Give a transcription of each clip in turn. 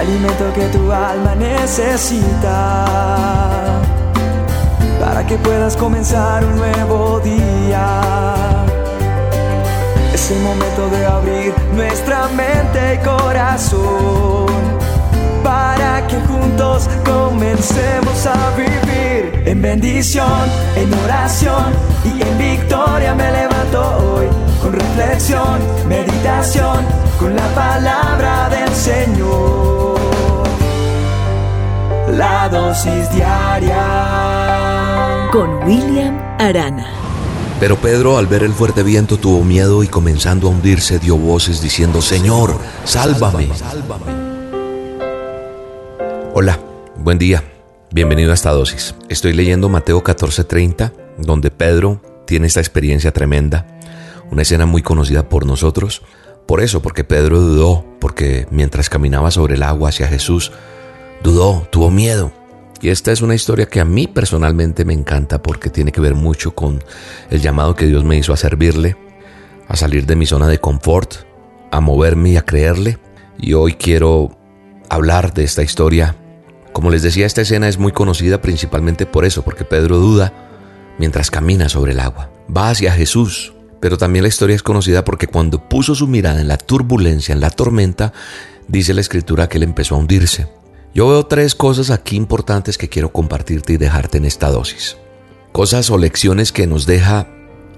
alimento que tu alma necesita para que puedas comenzar un nuevo día. Es el momento de abrir nuestra mente y corazón para que juntos comencemos a vivir en bendición, en oración y en victoria me levanto hoy con reflexión, meditación, con la palabra del Señor. La dosis diaria con William Arana. Pero Pedro al ver el fuerte viento tuvo miedo y comenzando a hundirse dio voces diciendo, Señor, sálvame. Hola, buen día, bienvenido a esta dosis. Estoy leyendo Mateo 14:30, donde Pedro tiene esta experiencia tremenda, una escena muy conocida por nosotros. Por eso, porque Pedro dudó, porque mientras caminaba sobre el agua hacia Jesús, dudó, tuvo miedo. Y esta es una historia que a mí personalmente me encanta porque tiene que ver mucho con el llamado que Dios me hizo a servirle, a salir de mi zona de confort, a moverme y a creerle. Y hoy quiero hablar de esta historia. Como les decía, esta escena es muy conocida principalmente por eso, porque Pedro duda mientras camina sobre el agua. Va hacia Jesús, pero también la historia es conocida porque cuando puso su mirada en la turbulencia, en la tormenta, dice la escritura que él empezó a hundirse. Yo veo tres cosas aquí importantes que quiero compartirte y dejarte en esta dosis. Cosas o lecciones que nos deja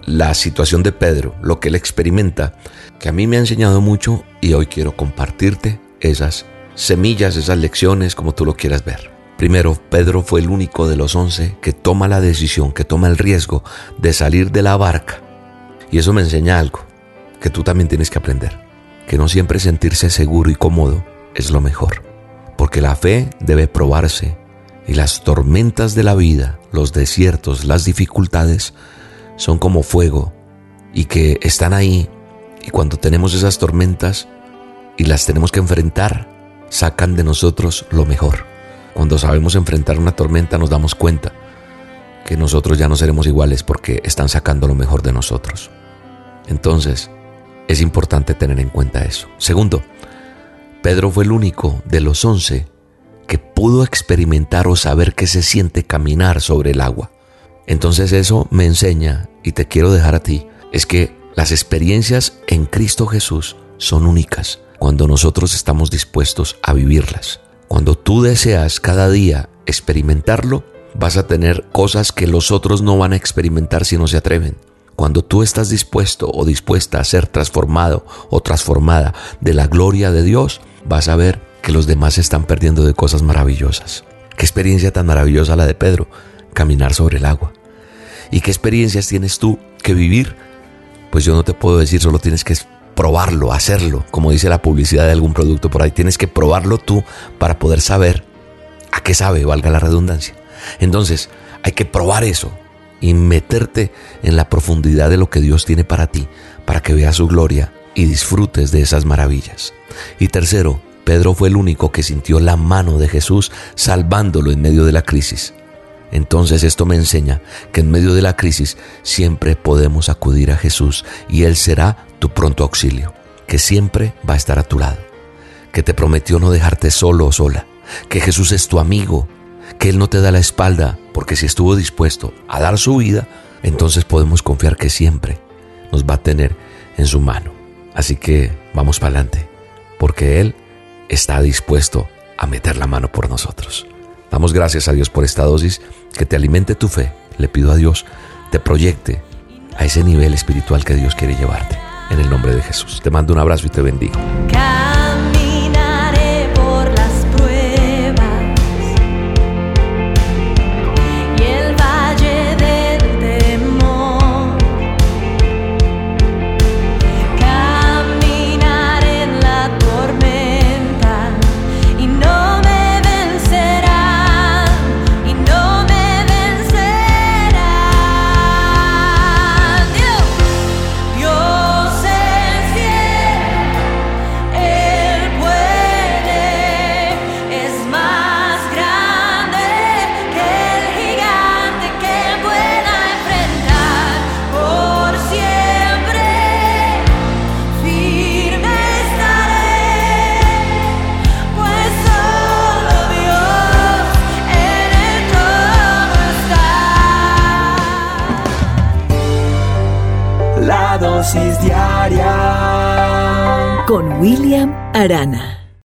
la situación de Pedro, lo que él experimenta, que a mí me ha enseñado mucho y hoy quiero compartirte esas semillas, esas lecciones, como tú lo quieras ver. Primero, Pedro fue el único de los once que toma la decisión, que toma el riesgo de salir de la barca. Y eso me enseña algo que tú también tienes que aprender, que no siempre sentirse seguro y cómodo es lo mejor porque la fe debe probarse y las tormentas de la vida, los desiertos, las dificultades, son como fuego y que están ahí y cuando tenemos esas tormentas y las tenemos que enfrentar, sacan de nosotros lo mejor. Cuando sabemos enfrentar una tormenta nos damos cuenta que nosotros ya no seremos iguales porque están sacando lo mejor de nosotros. Entonces, es importante tener en cuenta eso. Segundo, Pedro fue el único de los once que pudo experimentar o saber qué se siente caminar sobre el agua. Entonces eso me enseña, y te quiero dejar a ti, es que las experiencias en Cristo Jesús son únicas cuando nosotros estamos dispuestos a vivirlas. Cuando tú deseas cada día experimentarlo, vas a tener cosas que los otros no van a experimentar si no se atreven. Cuando tú estás dispuesto o dispuesta a ser transformado o transformada de la gloria de Dios, vas a ver que los demás se están perdiendo de cosas maravillosas. Qué experiencia tan maravillosa la de Pedro, caminar sobre el agua. ¿Y qué experiencias tienes tú que vivir? Pues yo no te puedo decir, solo tienes que probarlo, hacerlo, como dice la publicidad de algún producto por ahí. Tienes que probarlo tú para poder saber a qué sabe, valga la redundancia. Entonces, hay que probar eso y meterte en la profundidad de lo que Dios tiene para ti, para que veas su gloria y disfrutes de esas maravillas. Y tercero, Pedro fue el único que sintió la mano de Jesús salvándolo en medio de la crisis. Entonces esto me enseña que en medio de la crisis siempre podemos acudir a Jesús y Él será tu pronto auxilio, que siempre va a estar a tu lado, que te prometió no dejarte solo o sola, que Jesús es tu amigo, que Él no te da la espalda, porque si estuvo dispuesto a dar su vida, entonces podemos confiar que siempre nos va a tener en su mano. Así que vamos para adelante porque Él está dispuesto a meter la mano por nosotros. Damos gracias a Dios por esta dosis, que te alimente tu fe. Le pido a Dios, te proyecte a ese nivel espiritual que Dios quiere llevarte. En el nombre de Jesús. Te mando un abrazo y te bendigo. Con William Arana.